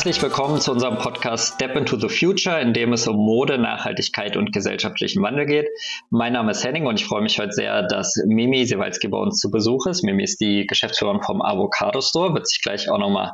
Herzlich willkommen zu unserem Podcast Step into the Future, in dem es um Mode, Nachhaltigkeit und gesellschaftlichen Wandel geht. Mein Name ist Henning und ich freue mich heute sehr, dass Mimi Sewalski bei uns zu Besuch ist. Mimi ist die Geschäftsführerin vom Avocado Store, wird sich gleich auch nochmal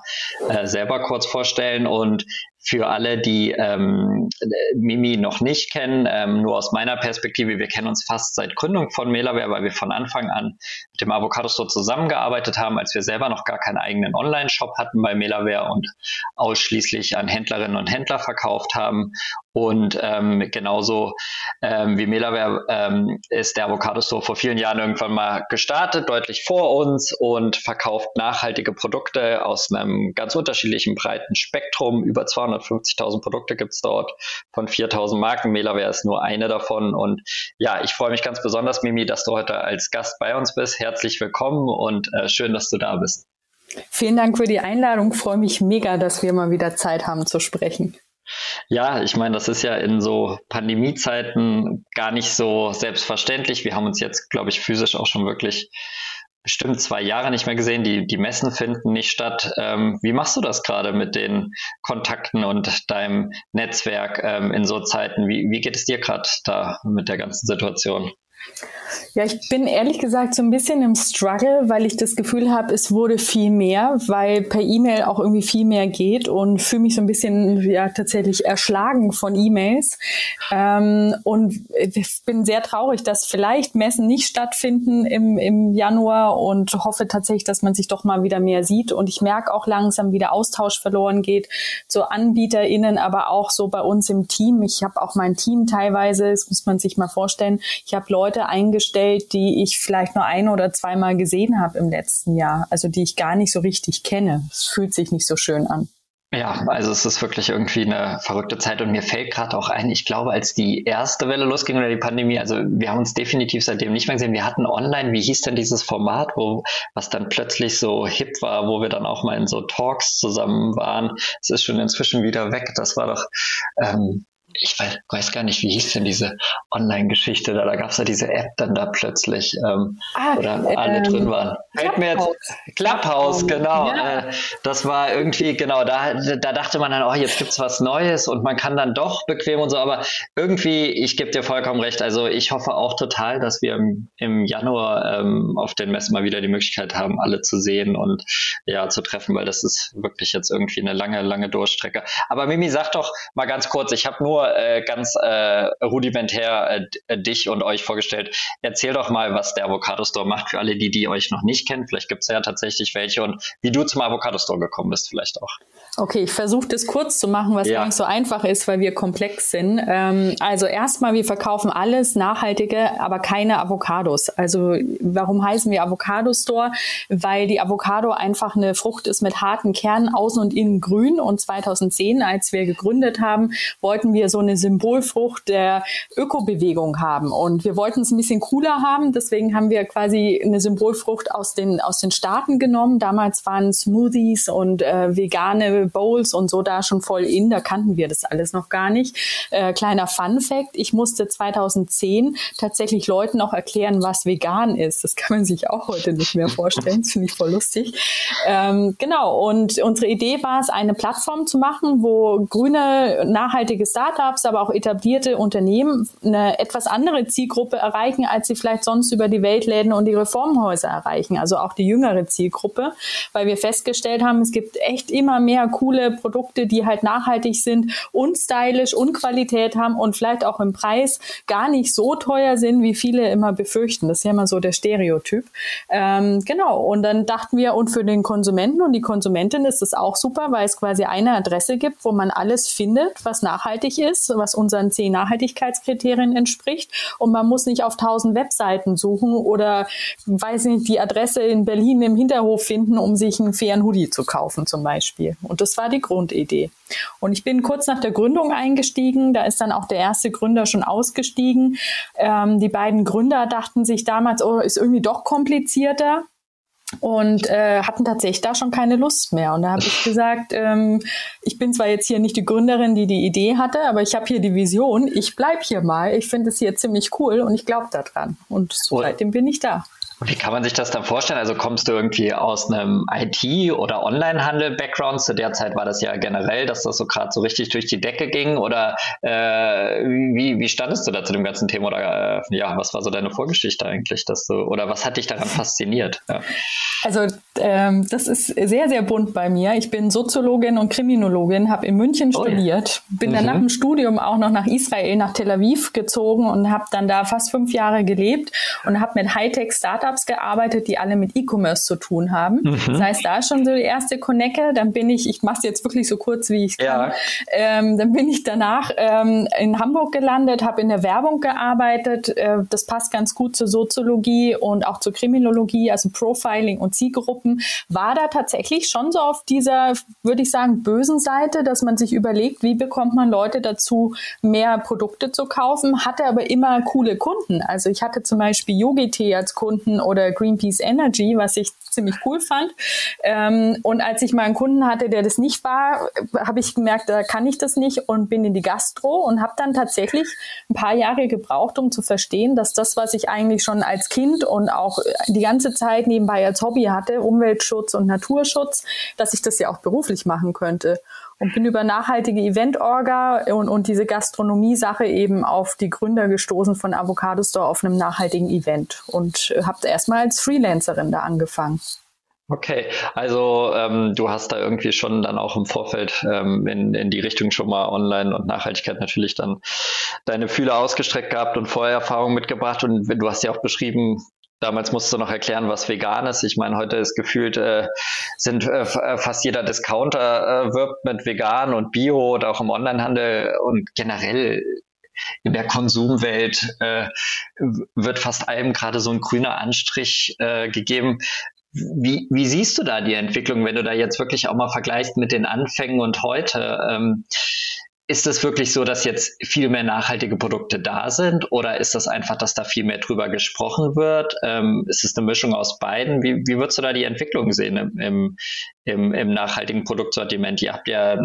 äh, selber kurz vorstellen und für alle, die ähm, Mimi noch nicht kennen, ähm, nur aus meiner Perspektive, wir kennen uns fast seit Gründung von Melaware, weil wir von Anfang an mit dem Avocado Store zusammengearbeitet haben, als wir selber noch gar keinen eigenen Online-Shop hatten bei Melaware und ausschließlich an Händlerinnen und Händler verkauft haben. Und ähm, genauso ähm, wie Melaware ähm, ist der Avocado Store vor vielen Jahren irgendwann mal gestartet, deutlich vor uns und verkauft nachhaltige Produkte aus einem ganz unterschiedlichen breiten Spektrum. Über 250.000 Produkte gibt's dort von 4.000 Marken. Melaware ist nur eine davon. Und ja, ich freue mich ganz besonders, Mimi, dass du heute als Gast bei uns bist. Herzlich willkommen und äh, schön, dass du da bist. Vielen Dank für die Einladung. Ich freue mich mega, dass wir mal wieder Zeit haben zu sprechen. Ja, ich meine, das ist ja in so Pandemiezeiten gar nicht so selbstverständlich. Wir haben uns jetzt, glaube ich, physisch auch schon wirklich bestimmt zwei Jahre nicht mehr gesehen. Die, die Messen finden nicht statt. Ähm, wie machst du das gerade mit den Kontakten und deinem Netzwerk ähm, in so Zeiten? Wie, wie geht es dir gerade da mit der ganzen Situation? Ja, ich bin ehrlich gesagt so ein bisschen im Struggle, weil ich das Gefühl habe, es wurde viel mehr, weil per E-Mail auch irgendwie viel mehr geht und fühle mich so ein bisschen ja tatsächlich erschlagen von E-Mails. Ähm, und ich bin sehr traurig, dass vielleicht Messen nicht stattfinden im, im Januar und hoffe tatsächlich, dass man sich doch mal wieder mehr sieht. Und ich merke auch langsam, wie der Austausch verloren geht zu AnbieterInnen, aber auch so bei uns im Team. Ich habe auch mein Team teilweise, das muss man sich mal vorstellen, ich habe Leute eingestellt, vorgestellt, die ich vielleicht nur ein oder zweimal gesehen habe im letzten Jahr, also die ich gar nicht so richtig kenne. Es fühlt sich nicht so schön an. Ja, also es ist wirklich irgendwie eine verrückte Zeit und mir fällt gerade auch ein, ich glaube, als die erste Welle losging oder die Pandemie, also wir haben uns definitiv seitdem nicht mehr gesehen. Wir hatten online, wie hieß denn dieses Format, wo was dann plötzlich so hip war, wo wir dann auch mal in so Talks zusammen waren. Es ist schon inzwischen wieder weg. Das war doch ähm, ich weiß, weiß, gar nicht, wie hieß denn diese Online-Geschichte da? Da gab es ja diese App dann da plötzlich, ähm, ah, oder alle ähm, drin waren. Fällt mir jetzt Clubhouse, genau. Ja. Äh, das war irgendwie, genau, da, da dachte man dann, oh, jetzt gibt's was Neues und man kann dann doch bequem und so, aber irgendwie, ich gebe dir vollkommen recht, also ich hoffe auch total, dass wir im, im Januar ähm, auf den Messen mal wieder die Möglichkeit haben, alle zu sehen und ja, zu treffen, weil das ist wirklich jetzt irgendwie eine lange, lange Durchstrecke. Aber Mimi, sag doch mal ganz kurz, ich habe nur äh, ganz äh, rudimentär äh, dich und euch vorgestellt. Erzähl doch mal, was der Avocado Store macht für alle, die, die euch noch nicht kennen. Vielleicht gibt es ja tatsächlich welche und wie du zum Avocado Store gekommen bist, vielleicht auch. Okay, ich versuche das kurz zu machen, was ja. nicht so einfach ist, weil wir komplex sind. Ähm, also erstmal, wir verkaufen alles nachhaltige, aber keine Avocados. Also warum heißen wir Avocado Store? Weil die Avocado einfach eine Frucht ist mit harten Kernen, außen und innen grün. Und 2010, als wir gegründet haben, wollten wir so eine Symbolfrucht der Ökobewegung haben. Und wir wollten es ein bisschen cooler haben. Deswegen haben wir quasi eine Symbolfrucht aus den, aus den Staaten genommen. Damals waren Smoothies und äh, vegane Bowls und so da schon voll in, da kannten wir das alles noch gar nicht. Äh, kleiner Fun Fact, ich musste 2010 tatsächlich Leuten auch erklären, was vegan ist. Das kann man sich auch heute nicht mehr vorstellen, das finde ich voll lustig. Ähm, genau, und unsere Idee war es, eine Plattform zu machen, wo grüne, nachhaltige Startups, aber auch etablierte Unternehmen eine etwas andere Zielgruppe erreichen, als sie vielleicht sonst über die Weltläden und die Reformhäuser erreichen, also auch die jüngere Zielgruppe, weil wir festgestellt haben, es gibt echt immer mehr coole Produkte, die halt nachhaltig sind und stylisch und Qualität haben und vielleicht auch im Preis gar nicht so teuer sind, wie viele immer befürchten. Das ist ja immer so der Stereotyp. Ähm, genau. Und dann dachten wir, und für den Konsumenten und die Konsumentin ist das auch super, weil es quasi eine Adresse gibt, wo man alles findet, was nachhaltig ist, was unseren zehn Nachhaltigkeitskriterien entspricht. Und man muss nicht auf tausend Webseiten suchen oder, weiß nicht, die Adresse in Berlin im Hinterhof finden, um sich einen fairen Hoodie zu kaufen zum Beispiel. Und das war die Grundidee. Und ich bin kurz nach der Gründung eingestiegen. Da ist dann auch der erste Gründer schon ausgestiegen. Ähm, die beiden Gründer dachten sich damals, oh, ist irgendwie doch komplizierter und äh, hatten tatsächlich da schon keine Lust mehr. Und da habe ich gesagt, ähm, ich bin zwar jetzt hier nicht die Gründerin, die die Idee hatte, aber ich habe hier die Vision. Ich bleib hier mal. Ich finde es hier ziemlich cool und ich glaube daran. Und seitdem bin ich da. Wie kann man sich das dann vorstellen? Also kommst du irgendwie aus einem IT- oder Onlinehandel-Background? Zu der Zeit war das ja generell, dass das so gerade so richtig durch die Decke ging. Oder äh, wie, wie standest du da zu dem ganzen Thema? Oder äh, ja, was war so deine Vorgeschichte eigentlich? Dass du, oder was hat dich daran fasziniert? Ja. Also ähm, das ist sehr, sehr bunt bei mir. Ich bin Soziologin und Kriminologin, habe in München studiert, bin mhm. dann nach dem Studium auch noch nach Israel, nach Tel Aviv gezogen und habe dann da fast fünf Jahre gelebt und habe mit Hightech-Startups gearbeitet, die alle mit E-Commerce zu tun haben. Mhm. Das heißt, da ist schon so die erste Connecke. Dann bin ich, ich mache es jetzt wirklich so kurz, wie ich kann. Ja. Ähm, dann bin ich danach ähm, in Hamburg gelandet, habe in der Werbung gearbeitet. Äh, das passt ganz gut zur Soziologie und auch zur Kriminologie, also Profiling und Zielgruppen. War da tatsächlich schon so auf dieser, würde ich sagen, bösen Seite, dass man sich überlegt, wie bekommt man Leute dazu, mehr Produkte zu kaufen, hatte aber immer coole Kunden. Also ich hatte zum Beispiel Yogi-Tee als Kunden oder Greenpeace Energy, was ich ziemlich cool fand. Ähm, und als ich mal einen Kunden hatte, der das nicht war, habe ich gemerkt, da kann ich das nicht und bin in die Gastro und habe dann tatsächlich ein paar Jahre gebraucht, um zu verstehen, dass das, was ich eigentlich schon als Kind und auch die ganze Zeit nebenbei als Hobby hatte, Umweltschutz und Naturschutz, dass ich das ja auch beruflich machen könnte und bin über nachhaltige Event-Orga und, und diese Gastronomie-Sache eben auf die Gründer gestoßen von Avocado Store auf einem nachhaltigen Event und äh, habe erstmal als Freelancerin da angefangen. Okay, also ähm, du hast da irgendwie schon dann auch im Vorfeld ähm, in, in die Richtung schon mal Online und Nachhaltigkeit natürlich dann deine Fühler ausgestreckt gehabt und Vorerfahrung mitgebracht und du hast ja auch beschrieben, Damals musst du noch erklären, was vegan ist. Ich meine, heute ist gefühlt, äh, sind äh, äh, fast jeder Discounter äh, wirbt mit vegan und Bio oder auch im Onlinehandel und generell in der Konsumwelt äh, wird fast allem gerade so ein grüner Anstrich äh, gegeben. Wie, wie siehst du da die Entwicklung, wenn du da jetzt wirklich auch mal vergleichst mit den Anfängen und heute? Ähm, ist es wirklich so, dass jetzt viel mehr nachhaltige Produkte da sind oder ist das einfach, dass da viel mehr drüber gesprochen wird? Ähm, ist es eine Mischung aus beiden? Wie, wie würdest du da die Entwicklung sehen im, im, im, im nachhaltigen Produktsortiment? Ihr habt ja äh,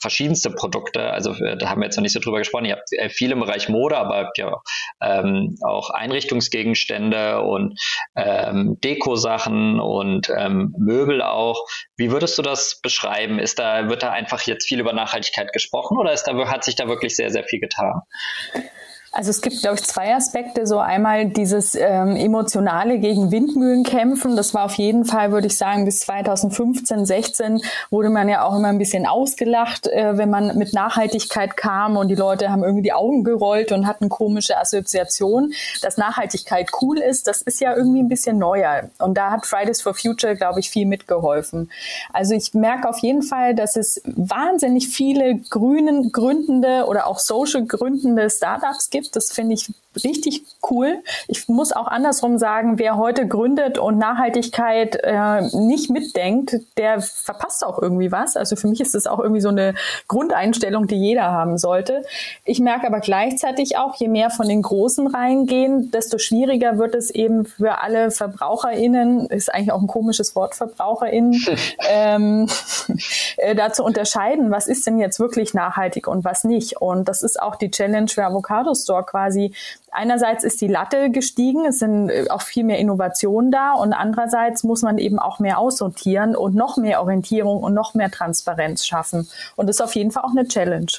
verschiedenste Produkte, also äh, da haben wir jetzt noch nicht so drüber gesprochen. Ihr habt äh, viel im Bereich Mode, aber habt ja ähm, auch Einrichtungsgegenstände und ähm, Dekosachen und ähm, Möbel auch. Wie würdest du das beschreiben? Ist da, wird da einfach jetzt viel über Nachhaltigkeit gesprochen oder ist da, hat sich da wirklich sehr, sehr viel getan? Also es gibt, glaube ich, zwei Aspekte. So einmal dieses ähm, emotionale gegen Windmühlen kämpfen. Das war auf jeden Fall, würde ich sagen, bis 2015, 16 wurde man ja auch immer ein bisschen ausgelacht, äh, wenn man mit Nachhaltigkeit kam und die Leute haben irgendwie die Augen gerollt und hatten komische Assoziationen. Dass Nachhaltigkeit cool ist, das ist ja irgendwie ein bisschen neuer. Und da hat Fridays for Future, glaube ich, viel mitgeholfen. Also ich merke auf jeden Fall, dass es wahnsinnig viele grünen, gründende oder auch social gründende Startups gibt Das finde ich richtig cool. Ich muss auch andersrum sagen, wer heute gründet und Nachhaltigkeit äh, nicht mitdenkt, der verpasst auch irgendwie was. Also für mich ist das auch irgendwie so eine Grundeinstellung, die jeder haben sollte. Ich merke aber gleichzeitig auch, je mehr von den Großen reingehen, desto schwieriger wird es eben für alle VerbraucherInnen, ist eigentlich auch ein komisches Wort, VerbraucherInnen, ähm, äh, da zu unterscheiden, was ist denn jetzt wirklich nachhaltig und was nicht. Und das ist auch die Challenge für Avocado Store quasi, einerseits ist die Latte gestiegen, es sind äh, auch viel mehr Innovationen da und andererseits muss man eben auch mehr aussortieren und noch mehr Orientierung und noch mehr Transparenz schaffen. Und das ist auf jeden Fall auch eine Challenge.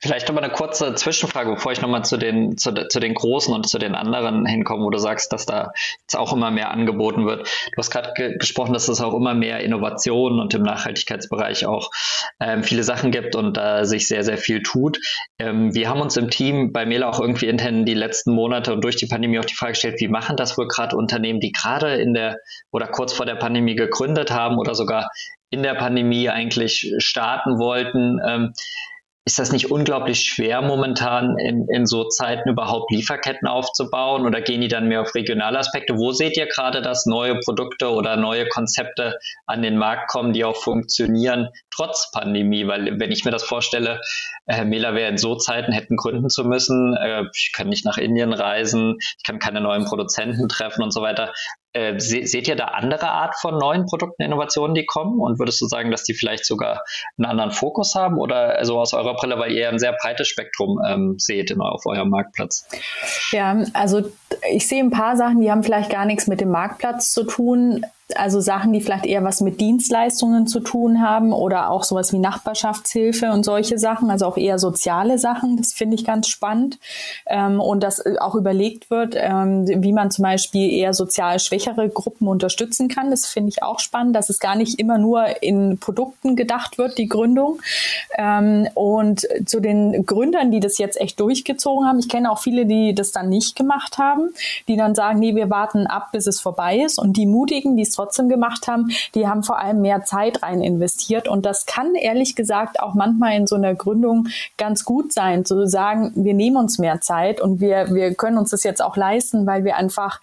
Vielleicht nochmal eine kurze Zwischenfrage, bevor ich nochmal zu den, zu, zu, den Großen und zu den anderen hinkomme, wo du sagst, dass da jetzt auch immer mehr angeboten wird. Du hast gerade ge gesprochen, dass es auch immer mehr Innovationen und im Nachhaltigkeitsbereich auch ähm, viele Sachen gibt und da äh, sich sehr, sehr viel tut. Ähm, wir haben uns im Team bei Mela auch irgendwie intern die letzten Monate und durch die Pandemie auch die Frage gestellt, wie machen das wohl gerade Unternehmen, die gerade in der oder kurz vor der Pandemie gegründet haben oder sogar in der Pandemie eigentlich starten wollten. Ähm, ist das nicht unglaublich schwer momentan in, in so Zeiten überhaupt Lieferketten aufzubauen oder gehen die dann mehr auf regionale Aspekte? Wo seht ihr gerade, dass neue Produkte oder neue Konzepte an den Markt kommen, die auch funktionieren trotz Pandemie? Weil wenn ich mir das vorstelle, äh, Mela wäre in so Zeiten hätten gründen zu müssen, äh, ich kann nicht nach Indien reisen, ich kann keine neuen Produzenten treffen und so weiter. Äh, se seht ihr da andere Art von neuen Produkten, Innovationen, die kommen? Und würdest du sagen, dass die vielleicht sogar einen anderen Fokus haben? Oder also aus eurer Brille, weil ihr ein sehr breites Spektrum ähm, seht in, auf eurem Marktplatz? Ja, also ich sehe ein paar Sachen, die haben vielleicht gar nichts mit dem Marktplatz zu tun. Also Sachen, die vielleicht eher was mit Dienstleistungen zu tun haben oder auch sowas wie Nachbarschaftshilfe und solche Sachen, also auch eher soziale Sachen. Das finde ich ganz spannend. Ähm, und dass auch überlegt wird, ähm, wie man zum Beispiel eher sozial schwächere Gruppen unterstützen kann. Das finde ich auch spannend, dass es gar nicht immer nur in Produkten gedacht wird, die Gründung. Ähm, und zu den Gründern, die das jetzt echt durchgezogen haben, ich kenne auch viele, die das dann nicht gemacht haben, die dann sagen, nee, wir warten ab, bis es vorbei ist. Und die Mutigen, die es trotzdem gemacht haben, die haben vor allem mehr Zeit rein investiert. Und das kann ehrlich gesagt auch manchmal in so einer Gründung ganz gut sein, zu sagen, wir nehmen uns mehr Zeit und wir, wir können uns das jetzt auch leisten, weil wir einfach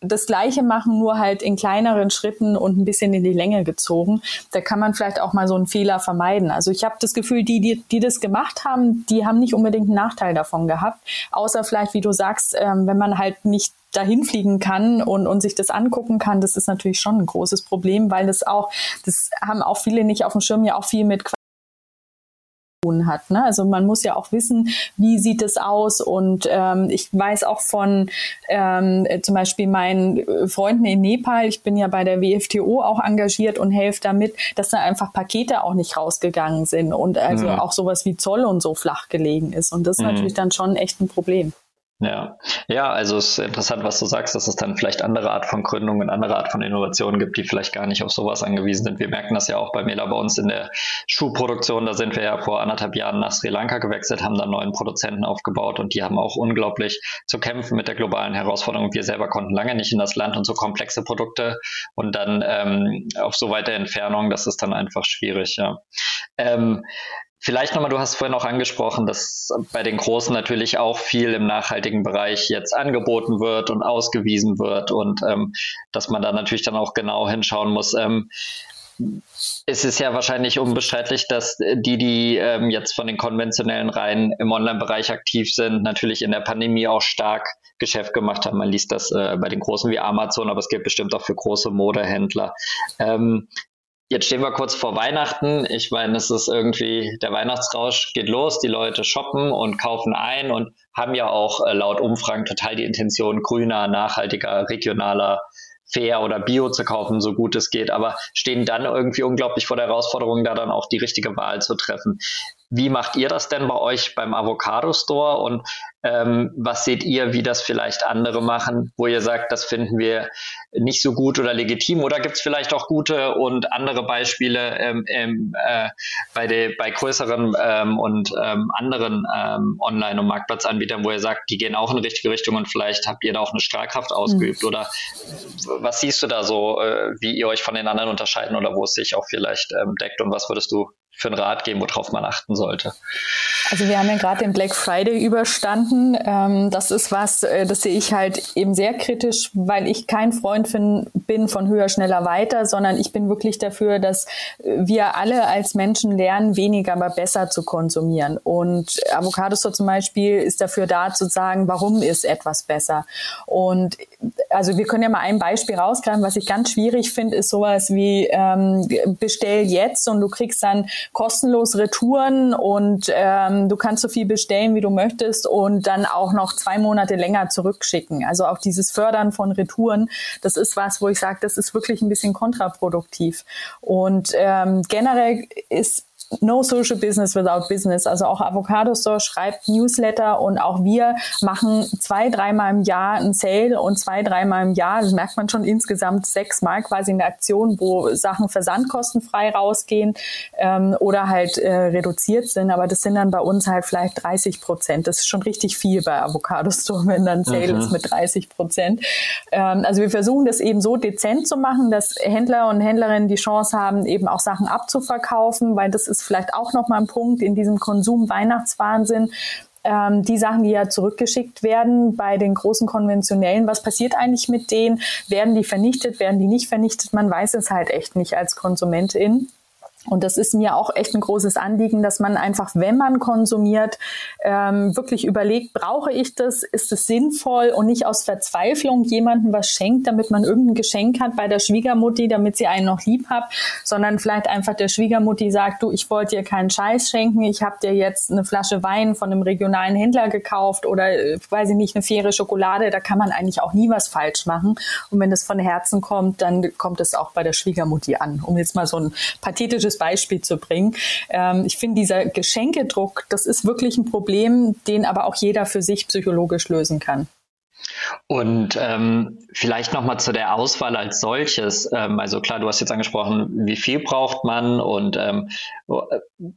das Gleiche machen, nur halt in kleineren Schritten und ein bisschen in die Länge gezogen. Da kann man vielleicht auch mal so einen Fehler vermeiden. Also ich habe das Gefühl, die, die, die das gemacht haben, die haben nicht unbedingt einen Nachteil davon gehabt. Außer vielleicht, wie du sagst, ähm, wenn man halt nicht dahin fliegen kann und, und sich das angucken kann, das ist natürlich schon ein großes Problem, weil das auch, das haben auch viele nicht auf dem Schirm, ja auch viel mit hat. Ne? Also man muss ja auch wissen, wie sieht es aus. Und ähm, ich weiß auch von ähm, zum Beispiel meinen Freunden in Nepal, ich bin ja bei der WFTO auch engagiert und helfe damit, dass da einfach Pakete auch nicht rausgegangen sind und also mhm. auch sowas wie Zoll und so flach gelegen ist. Und das ist mhm. natürlich dann schon echt ein Problem. Ja, ja, also es ist interessant, was du sagst, dass es dann vielleicht andere Art von Gründungen, andere Art von Innovationen gibt, die vielleicht gar nicht auf sowas angewiesen sind. Wir merken das ja auch bei Mela bei uns in der Schuhproduktion. Da sind wir ja vor anderthalb Jahren nach Sri Lanka gewechselt, haben dann neuen Produzenten aufgebaut und die haben auch unglaublich zu kämpfen mit der globalen Herausforderung. Wir selber konnten lange nicht in das Land und so komplexe Produkte und dann ähm, auf so weite Entfernung, das ist dann einfach schwierig, ja. Ähm, Vielleicht nochmal, du hast vorhin auch angesprochen, dass bei den Großen natürlich auch viel im nachhaltigen Bereich jetzt angeboten wird und ausgewiesen wird und ähm, dass man da natürlich dann auch genau hinschauen muss. Ähm, es ist ja wahrscheinlich unbestreitlich, dass die, die ähm, jetzt von den konventionellen Reihen im Online-Bereich aktiv sind, natürlich in der Pandemie auch stark Geschäft gemacht haben. Man liest das äh, bei den Großen wie Amazon, aber es gilt bestimmt auch für große Modehändler. Ähm, Jetzt stehen wir kurz vor Weihnachten. Ich meine, es ist irgendwie, der Weihnachtsrausch geht los, die Leute shoppen und kaufen ein und haben ja auch äh, laut Umfragen total die Intention, grüner, nachhaltiger, regionaler, fair oder bio zu kaufen, so gut es geht, aber stehen dann irgendwie unglaublich vor der Herausforderung, da dann auch die richtige Wahl zu treffen. Wie macht ihr das denn bei euch beim Avocado Store und ähm, was seht ihr, wie das vielleicht andere machen, wo ihr sagt, das finden wir nicht so gut oder legitim? Oder gibt es vielleicht auch gute und andere Beispiele ähm, ähm, äh, bei, de, bei größeren ähm, und ähm, anderen ähm, Online- und Marktplatzanbietern, wo ihr sagt, die gehen auch in die richtige Richtung und vielleicht habt ihr da auch eine Strahlkraft ausgeübt? Mhm. Oder was siehst du da so, äh, wie ihr euch von den anderen unterscheiden oder wo es sich auch vielleicht deckt und was würdest du für einen Rat geben, worauf man achten sollte? Also wir haben ja gerade den Black Friday überstanden. Ähm, das ist was, äh, das sehe ich halt eben sehr kritisch, weil ich kein Freund fin, bin von höher, schneller, weiter, sondern ich bin wirklich dafür, dass wir alle als Menschen lernen, weniger, aber besser zu konsumieren. Und Avocados zum Beispiel ist dafür da zu sagen, warum ist etwas besser. Und also wir können ja mal ein Beispiel rausgreifen, was ich ganz schwierig finde, ist sowas wie ähm, bestell jetzt und du kriegst dann kostenlos Retouren und ähm, du kannst so viel bestellen, wie du möchtest und dann auch noch zwei Monate länger zurückschicken. Also auch dieses Fördern von Retouren, das ist was, wo ich sage, das ist wirklich ein bisschen kontraproduktiv. Und ähm, generell ist No Social Business Without Business. Also auch Avocado Store schreibt Newsletter und auch wir machen zwei, dreimal im Jahr ein Sale und zwei, dreimal im Jahr, das merkt man schon insgesamt sechsmal quasi eine Aktion, wo Sachen versandkostenfrei rausgehen ähm, oder halt äh, reduziert sind. Aber das sind dann bei uns halt vielleicht 30 Prozent. Das ist schon richtig viel bei Avocado Store, wenn dann Sale mhm. ist mit 30 Prozent. Ähm, also wir versuchen das eben so dezent zu machen, dass Händler und Händlerinnen die Chance haben, eben auch Sachen abzuverkaufen, weil das ist ist vielleicht auch nochmal ein Punkt in diesem Konsum-Weihnachtswahnsinn. Ähm, die Sachen, die ja zurückgeschickt werden bei den großen konventionellen, was passiert eigentlich mit denen? Werden die vernichtet, werden die nicht vernichtet? Man weiß es halt echt nicht als Konsumentin. Und das ist mir auch echt ein großes Anliegen, dass man einfach, wenn man konsumiert, ähm, wirklich überlegt, brauche ich das, ist es sinnvoll und nicht aus Verzweiflung jemandem was schenkt, damit man irgendein Geschenk hat bei der Schwiegermutti, damit sie einen noch lieb hat, sondern vielleicht einfach der Schwiegermutti sagt, du, ich wollte dir keinen Scheiß schenken, ich habe dir jetzt eine Flasche Wein von einem regionalen Händler gekauft oder, äh, weiß ich nicht, eine faire Schokolade, da kann man eigentlich auch nie was falsch machen. Und wenn das von Herzen kommt, dann kommt es auch bei der Schwiegermutti an, um jetzt mal so ein pathetisches gutes Beispiel zu bringen. Ähm, ich finde, dieser Geschenkedruck, das ist wirklich ein Problem, den aber auch jeder für sich psychologisch lösen kann. Und ähm, vielleicht nochmal zu der Auswahl als solches. Ähm, also klar, du hast jetzt angesprochen, wie viel braucht man und ähm,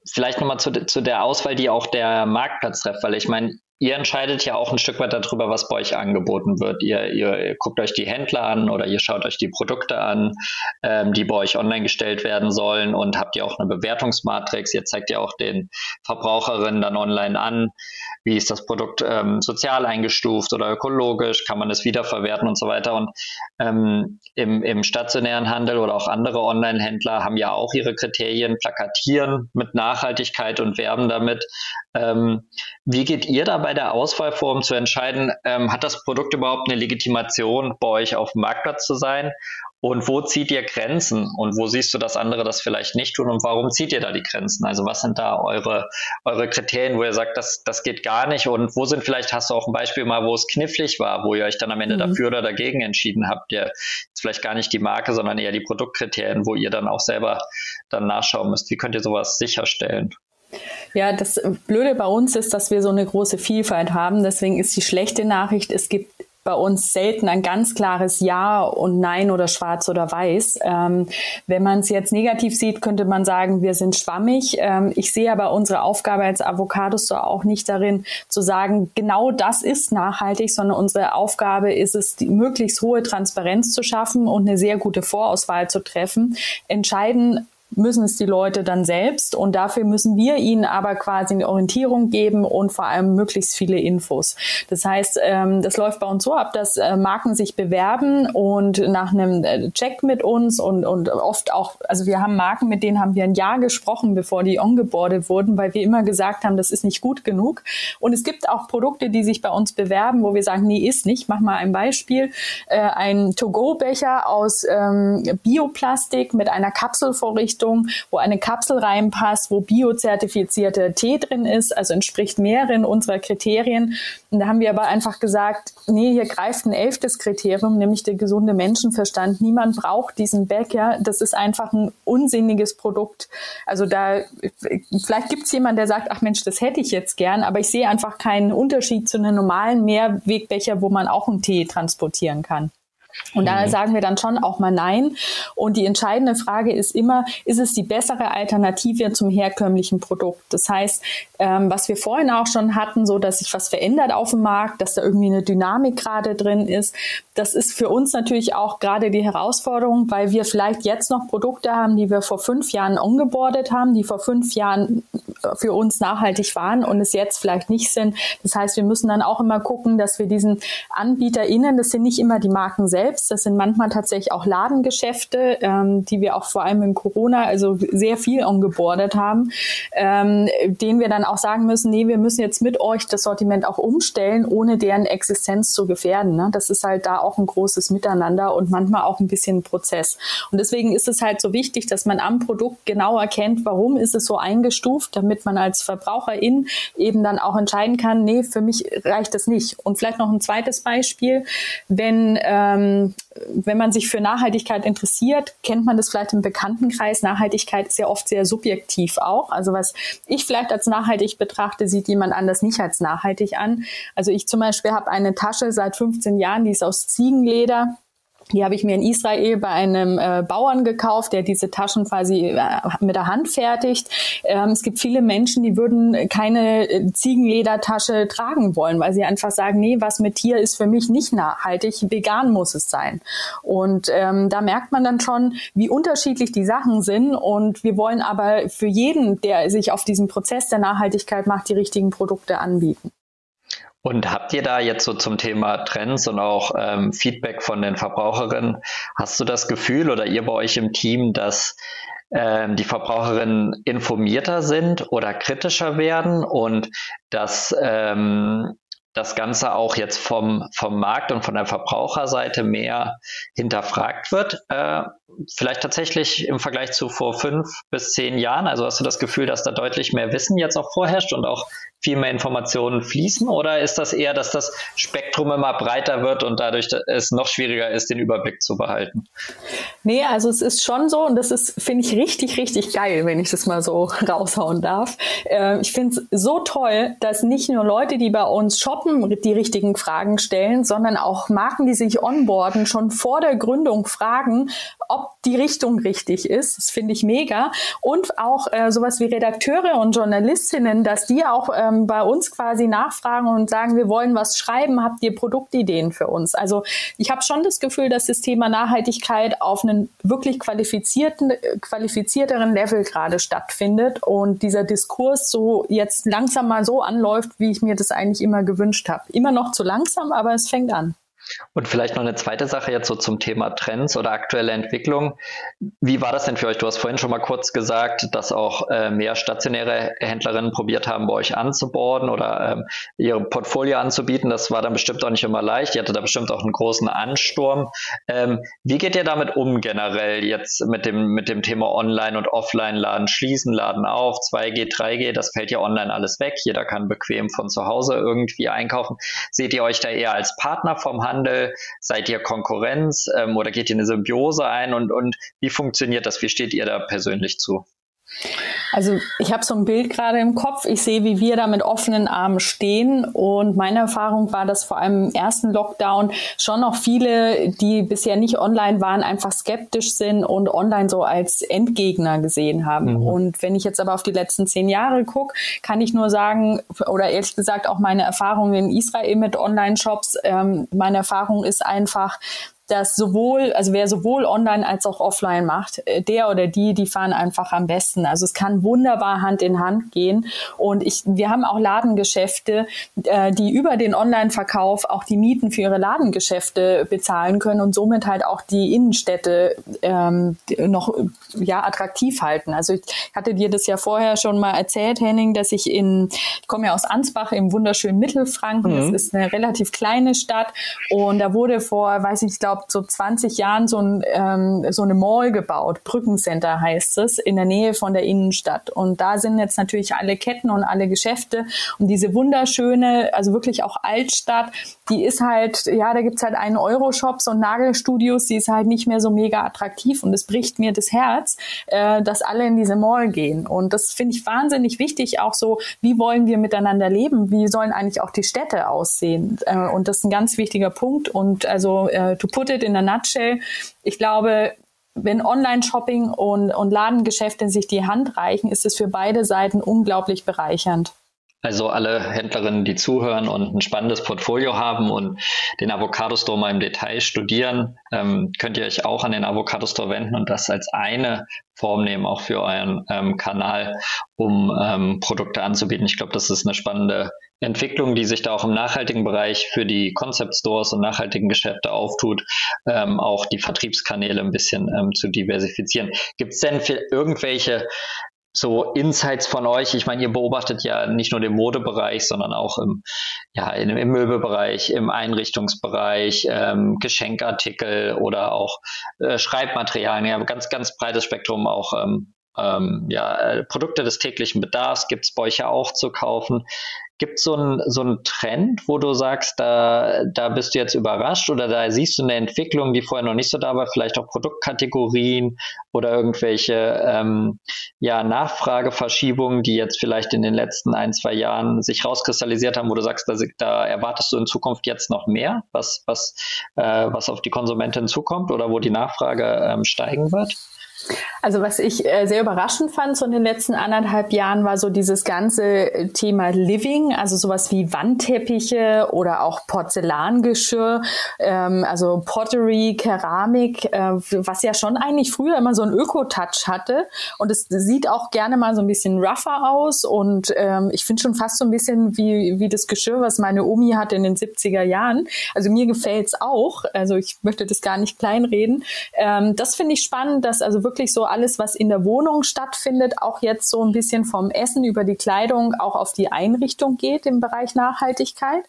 vielleicht nochmal zu, zu der Auswahl, die auch der Marktplatz trifft, weil ich meine, ihr entscheidet ja auch ein Stück weit darüber, was bei euch angeboten wird. Ihr, ihr, ihr guckt euch die Händler an oder ihr schaut euch die Produkte an, ähm, die bei euch online gestellt werden sollen und habt ihr auch eine Bewertungsmatrix. Ihr zeigt ja auch den Verbraucherinnen dann online an, wie ist das Produkt ähm, sozial eingestuft oder ökologisch, kann man es wiederverwerten und so weiter. Und ähm, im, im stationären Handel oder auch andere Online-Händler haben ja auch ihre Kriterien, plakatieren mit Nachhaltigkeit und werben damit. Ähm, wie geht ihr dabei bei der Auswahl vor, um zu entscheiden, ähm, hat das Produkt überhaupt eine Legitimation, bei euch auf dem Marktplatz zu sein? Und wo zieht ihr Grenzen? Und wo siehst du, dass andere das vielleicht nicht tun? Und warum zieht ihr da die Grenzen? Also was sind da eure, eure Kriterien, wo ihr sagt, das, das geht gar nicht? Und wo sind vielleicht, hast du auch ein Beispiel mal, wo es knifflig war, wo ihr euch dann am Ende mhm. dafür oder dagegen entschieden habt? Ihr jetzt vielleicht gar nicht die Marke, sondern eher die Produktkriterien, wo ihr dann auch selber dann nachschauen müsst. Wie könnt ihr sowas sicherstellen? Ja, das Blöde bei uns ist, dass wir so eine große Vielfalt haben. Deswegen ist die schlechte Nachricht, es gibt bei uns selten ein ganz klares Ja und Nein oder Schwarz oder Weiß. Ähm, wenn man es jetzt negativ sieht, könnte man sagen, wir sind schwammig. Ähm, ich sehe aber unsere Aufgabe als Avocados so auch nicht darin, zu sagen, genau das ist nachhaltig, sondern unsere Aufgabe ist es, die möglichst hohe Transparenz zu schaffen und eine sehr gute Vorauswahl zu treffen. Entscheiden müssen es die Leute dann selbst und dafür müssen wir ihnen aber quasi eine Orientierung geben und vor allem möglichst viele Infos. Das heißt, ähm, das läuft bei uns so ab, dass äh, Marken sich bewerben und nach einem äh, Check mit uns und, und oft auch, also wir haben Marken, mit denen haben wir ein Jahr gesprochen, bevor die ongeboardet wurden, weil wir immer gesagt haben, das ist nicht gut genug. Und es gibt auch Produkte, die sich bei uns bewerben, wo wir sagen, nee, ist nicht. Mach mal ein Beispiel. Äh, ein To-Go-Becher aus ähm, Bioplastik mit einer Kapselvorrichtung Einrichtung, wo eine Kapsel reinpasst, wo biozertifizierter Tee drin ist, also entspricht mehreren unserer Kriterien. Und da haben wir aber einfach gesagt, nee, hier greift ein elftes Kriterium, nämlich der gesunde Menschenverstand. Niemand braucht diesen Bäcker. Das ist einfach ein unsinniges Produkt. Also da, vielleicht gibt es jemanden, der sagt, ach Mensch, das hätte ich jetzt gern, aber ich sehe einfach keinen Unterschied zu einem normalen Mehrwegbecher, wo man auch einen Tee transportieren kann. Und da mhm. sagen wir dann schon auch mal Nein. Und die entscheidende Frage ist immer, ist es die bessere Alternative zum herkömmlichen Produkt? Das heißt, ähm, was wir vorhin auch schon hatten, so dass sich was verändert auf dem Markt, dass da irgendwie eine Dynamik gerade drin ist. Das ist für uns natürlich auch gerade die Herausforderung, weil wir vielleicht jetzt noch Produkte haben, die wir vor fünf Jahren umgebordet haben, die vor fünf Jahren für uns nachhaltig waren und es jetzt vielleicht nicht sind. Das heißt, wir müssen dann auch immer gucken, dass wir diesen AnbieterInnen, das sind nicht immer die Marken selbst, das sind manchmal tatsächlich auch Ladengeschäfte, ähm, die wir auch vor allem in Corona also sehr viel umgebordet haben, ähm, denen wir dann auch sagen müssen, nee, wir müssen jetzt mit euch das Sortiment auch umstellen, ohne deren Existenz zu gefährden. Ne? Das ist halt da auch ein großes Miteinander und manchmal auch ein bisschen ein Prozess. Und deswegen ist es halt so wichtig, dass man am Produkt genau erkennt, warum ist es so eingestuft, damit man als Verbraucherin eben dann auch entscheiden kann, nee, für mich reicht das nicht. Und vielleicht noch ein zweites Beispiel, wenn, ähm, wenn man sich für Nachhaltigkeit interessiert, kennt man das vielleicht im Bekanntenkreis. Nachhaltigkeit ist ja oft sehr subjektiv auch. Also was ich vielleicht als nachhaltig betrachte, sieht jemand anders nicht als nachhaltig an. Also ich zum Beispiel habe eine Tasche seit 15 Jahren, die ist aus Ziegenleder die habe ich mir in Israel bei einem äh, Bauern gekauft, der diese Taschen quasi äh, mit der Hand fertigt. Ähm, es gibt viele Menschen, die würden keine äh, Ziegenledertasche tragen wollen, weil sie einfach sagen, nee, was mit Tier ist für mich nicht nachhaltig, vegan muss es sein. Und ähm, da merkt man dann schon, wie unterschiedlich die Sachen sind. Und wir wollen aber für jeden, der sich auf diesen Prozess der Nachhaltigkeit macht, die richtigen Produkte anbieten. Und habt ihr da jetzt so zum Thema Trends und auch ähm, Feedback von den Verbraucherinnen, hast du das Gefühl oder ihr bei euch im Team, dass äh, die Verbraucherinnen informierter sind oder kritischer werden und dass ähm, das Ganze auch jetzt vom, vom Markt und von der Verbraucherseite mehr hinterfragt wird. Äh, vielleicht tatsächlich im Vergleich zu vor fünf bis zehn Jahren. Also hast du das Gefühl, dass da deutlich mehr Wissen jetzt auch vorherrscht und auch viel mehr Informationen fließen? Oder ist das eher, dass das Spektrum immer breiter wird und dadurch es noch schwieriger ist, den Überblick zu behalten? Nee, also es ist schon so und das ist, finde ich, richtig, richtig geil, wenn ich das mal so raushauen darf. Äh, ich finde es so toll, dass nicht nur Leute, die bei uns shoppen, die richtigen Fragen stellen, sondern auch Marken, die sich onboarden, schon vor der Gründung fragen, ob die Richtung richtig ist. Das finde ich mega. Und auch äh, sowas wie Redakteure und Journalistinnen, dass die auch ähm, bei uns quasi nachfragen und sagen, wir wollen was schreiben, habt ihr Produktideen für uns? Also ich habe schon das Gefühl, dass das Thema Nachhaltigkeit auf einem wirklich qualifizierten, qualifizierteren Level gerade stattfindet und dieser Diskurs so jetzt langsam mal so anläuft, wie ich mir das eigentlich immer gewünscht habe. Immer noch zu langsam, aber es fängt an. Und vielleicht noch eine zweite Sache jetzt so zum Thema Trends oder aktuelle Entwicklung. Wie war das denn für euch? Du hast vorhin schon mal kurz gesagt, dass auch äh, mehr stationäre Händlerinnen probiert haben, bei euch anzuborden oder ähm, ihre Portfolio anzubieten. Das war dann bestimmt auch nicht immer leicht. Ihr hattet da bestimmt auch einen großen Ansturm. Ähm, wie geht ihr damit um generell jetzt mit dem, mit dem Thema Online- und Offline-Laden schließen, Laden auf, 2G, 3G? Das fällt ja online alles weg. Jeder kann bequem von zu Hause irgendwie einkaufen. Seht ihr euch da eher als Partner vom Handel? Handel? Seid ihr Konkurrenz ähm, oder geht ihr eine Symbiose ein? Und, und wie funktioniert das? Wie steht ihr da persönlich zu? Also ich habe so ein Bild gerade im Kopf. Ich sehe, wie wir da mit offenen Armen stehen. Und meine Erfahrung war, dass vor allem im ersten Lockdown schon noch viele, die bisher nicht online waren, einfach skeptisch sind und online so als Endgegner gesehen haben. Mhm. Und wenn ich jetzt aber auf die letzten zehn Jahre gucke, kann ich nur sagen, oder ehrlich gesagt auch meine Erfahrung in Israel mit Online-Shops, ähm, meine Erfahrung ist einfach, dass sowohl, also wer sowohl online als auch offline macht, äh, der oder die, die fahren einfach am besten. Also es kann wunderbar Hand in Hand gehen. Und ich, wir haben auch Ladengeschäfte, äh, die über den Online-Verkauf auch die Mieten für ihre Ladengeschäfte bezahlen können und somit halt auch die Innenstädte ähm, noch ja attraktiv halten. Also ich hatte dir das ja vorher schon mal erzählt, Henning, dass ich in, ich komme ja aus Ansbach im wunderschönen Mittelfranken. Mhm. Das ist eine relativ kleine Stadt und da wurde vor, weiß ich, ich glaube so 20 Jahren so, ein, ähm, so eine Mall gebaut. Brückencenter heißt es, in der Nähe von der Innenstadt. Und da sind jetzt natürlich alle Ketten und alle Geschäfte. Und diese wunderschöne, also wirklich auch Altstadt, die ist halt, ja, da gibt's halt einen Euro-Shops und Nagelstudios, die ist halt nicht mehr so mega attraktiv. Und es bricht mir das Herz, äh, dass alle in diese Mall gehen. Und das finde ich wahnsinnig wichtig, auch so, wie wollen wir miteinander leben? Wie sollen eigentlich auch die Städte aussehen? Äh, und das ist ein ganz wichtiger Punkt. Und also äh, to put it in a nutshell, ich glaube, wenn Online-Shopping und, und Ladengeschäfte sich die Hand reichen, ist es für beide Seiten unglaublich bereichernd. Also alle Händlerinnen, die zuhören und ein spannendes Portfolio haben und den Avocado Store mal im Detail studieren, ähm, könnt ihr euch auch an den Avocado Store wenden und das als eine Form nehmen, auch für euren ähm, Kanal, um ähm, Produkte anzubieten. Ich glaube, das ist eine spannende Entwicklung, die sich da auch im nachhaltigen Bereich für die Concept Stores und nachhaltigen Geschäfte auftut, ähm, auch die Vertriebskanäle ein bisschen ähm, zu diversifizieren. Gibt es denn für irgendwelche so Insights von euch? Ich meine, ihr beobachtet ja nicht nur den Modebereich, sondern auch im, ja, im, Möbelbereich, im Einrichtungsbereich, ähm, Geschenkartikel oder auch äh, Schreibmaterialien. Ja, ganz, ganz breites Spektrum auch ähm, ähm, ja, äh, Produkte des täglichen Bedarfs gibt es bei euch ja auch zu kaufen. Gibt es so einen so einen Trend, wo du sagst, da, da bist du jetzt überrascht oder da siehst du eine Entwicklung, die vorher noch nicht so da war, vielleicht auch Produktkategorien oder irgendwelche ähm, ja, Nachfrageverschiebungen, die jetzt vielleicht in den letzten ein, zwei Jahren sich rauskristallisiert haben, wo du sagst, da, da erwartest du in Zukunft jetzt noch mehr, was, was, äh, was auf die Konsumentin zukommt oder wo die Nachfrage ähm, steigen wird? Also was ich äh, sehr überraschend fand so in den letzten anderthalb Jahren war so dieses ganze äh, Thema Living, also sowas wie Wandteppiche oder auch Porzellangeschirr, ähm, also Pottery, Keramik, äh, was ja schon eigentlich früher immer so einen Öko-Touch hatte und es sieht auch gerne mal so ein bisschen rougher aus und ähm, ich finde schon fast so ein bisschen wie, wie das Geschirr, was meine Omi hatte in den 70er Jahren. Also mir gefällt's auch, also ich möchte das gar nicht kleinreden. Ähm, das finde ich spannend, dass also wirklich wirklich so alles, was in der Wohnung stattfindet, auch jetzt so ein bisschen vom Essen über die Kleidung auch auf die Einrichtung geht im Bereich Nachhaltigkeit.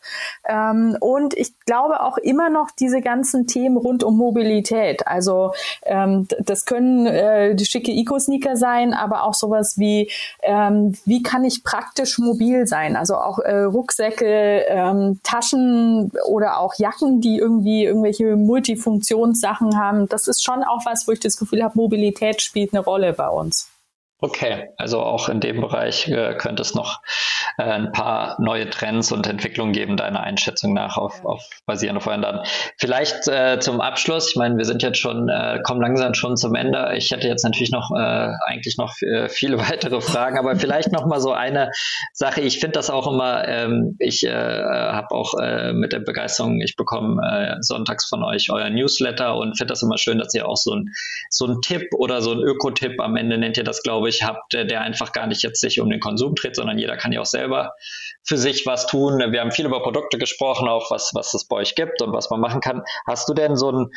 Ähm, und ich glaube auch immer noch diese ganzen Themen rund um Mobilität. Also ähm, das können äh, die schicke Eco-Sneaker sein, aber auch sowas wie, ähm, wie kann ich praktisch mobil sein? Also auch äh, Rucksäcke, ähm, Taschen oder auch Jacken, die irgendwie irgendwelche Multifunktionssachen haben. Das ist schon auch was, wo ich das Gefühl habe, Mobilität spielt eine Rolle bei uns. Okay, also auch in dem Bereich äh, könnte es noch äh, ein paar neue Trends und Entwicklungen geben, deiner Einschätzung nach, auf, auf basierende Vorher Vielleicht äh, zum Abschluss, ich meine, wir sind jetzt schon, äh, kommen langsam schon zum Ende. Ich hätte jetzt natürlich noch äh, eigentlich noch äh, viele weitere Fragen, aber vielleicht noch mal so eine Sache. Ich finde das auch immer, ähm, ich habe auch mit der Begeisterung, ich bekomme sonntags von euch euer Newsletter und finde das immer schön, dass ihr auch so ein, so ein Tipp oder so ein Ökotipp am Ende nennt ihr das, glaube ich, ich habt, der einfach gar nicht jetzt sich um den Konsum dreht, sondern jeder kann ja auch selber für sich was tun. Wir haben viel über Produkte gesprochen, auch was, was es bei euch gibt und was man machen kann. Hast du denn so ein,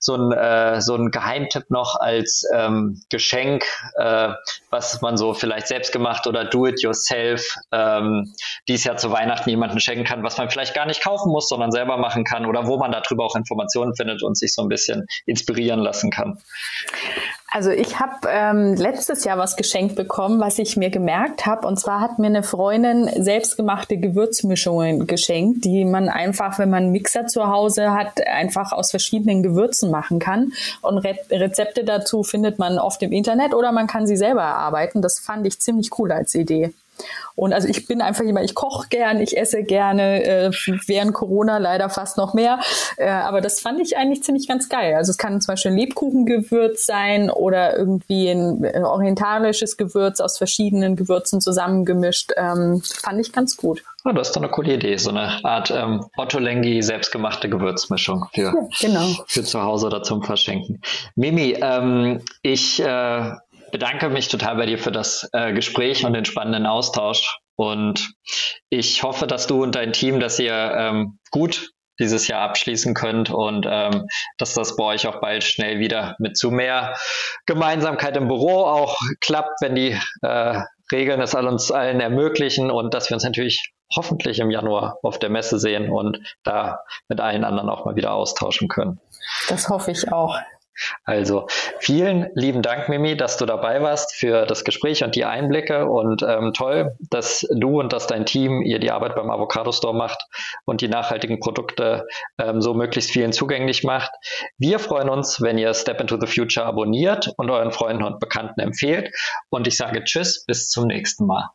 so äh, so ein Geheimtipp noch als ähm, Geschenk, äh, was man so vielleicht selbst gemacht oder do it yourself ähm, dies Jahr zu Weihnachten jemanden schenken kann, was man vielleicht gar nicht kaufen muss, sondern selber machen kann oder wo man darüber auch Informationen findet und sich so ein bisschen inspirieren lassen kann? Also ich habe ähm, letztes Jahr was geschenkt bekommen, was ich mir gemerkt habe. Und zwar hat mir eine Freundin selbstgemachte Gewürzmischungen geschenkt, die man einfach, wenn man einen Mixer zu Hause hat, einfach aus verschiedenen Gewürzen machen kann. Und Re Rezepte dazu findet man oft im Internet oder man kann sie selber erarbeiten. Das fand ich ziemlich cool als Idee. Und also ich bin einfach jemand, ich koche gern, ich esse gerne, äh, während Corona leider fast noch mehr. Äh, aber das fand ich eigentlich ziemlich ganz geil. Also es kann zum Beispiel ein Lebkuchengewürz sein oder irgendwie ein, ein orientalisches Gewürz aus verschiedenen Gewürzen zusammengemischt. Ähm, fand ich ganz gut. Ja, das ist doch eine coole Idee, so eine Art ähm, Otto Lengi selbstgemachte Gewürzmischung für, ja, genau. für zu Hause oder zum Verschenken. Mimi, ähm, ich äh, bedanke mich total bei dir für das äh, Gespräch und den spannenden Austausch. Und ich hoffe, dass du und dein Team, dass ihr ähm, gut dieses Jahr abschließen könnt und ähm, dass das bei euch auch bald schnell wieder mit zu mehr Gemeinsamkeit im Büro auch klappt, wenn die äh, Regeln es uns allen ermöglichen und dass wir uns natürlich hoffentlich im Januar auf der Messe sehen und da mit allen anderen auch mal wieder austauschen können. Das hoffe ich auch. Also vielen lieben Dank, Mimi, dass du dabei warst für das Gespräch und die Einblicke und ähm, toll, dass du und dass dein Team ihr die Arbeit beim Avocado Store macht und die nachhaltigen Produkte ähm, so möglichst vielen zugänglich macht. Wir freuen uns, wenn ihr Step into the Future abonniert und euren Freunden und Bekannten empfehlt und ich sage Tschüss, bis zum nächsten Mal.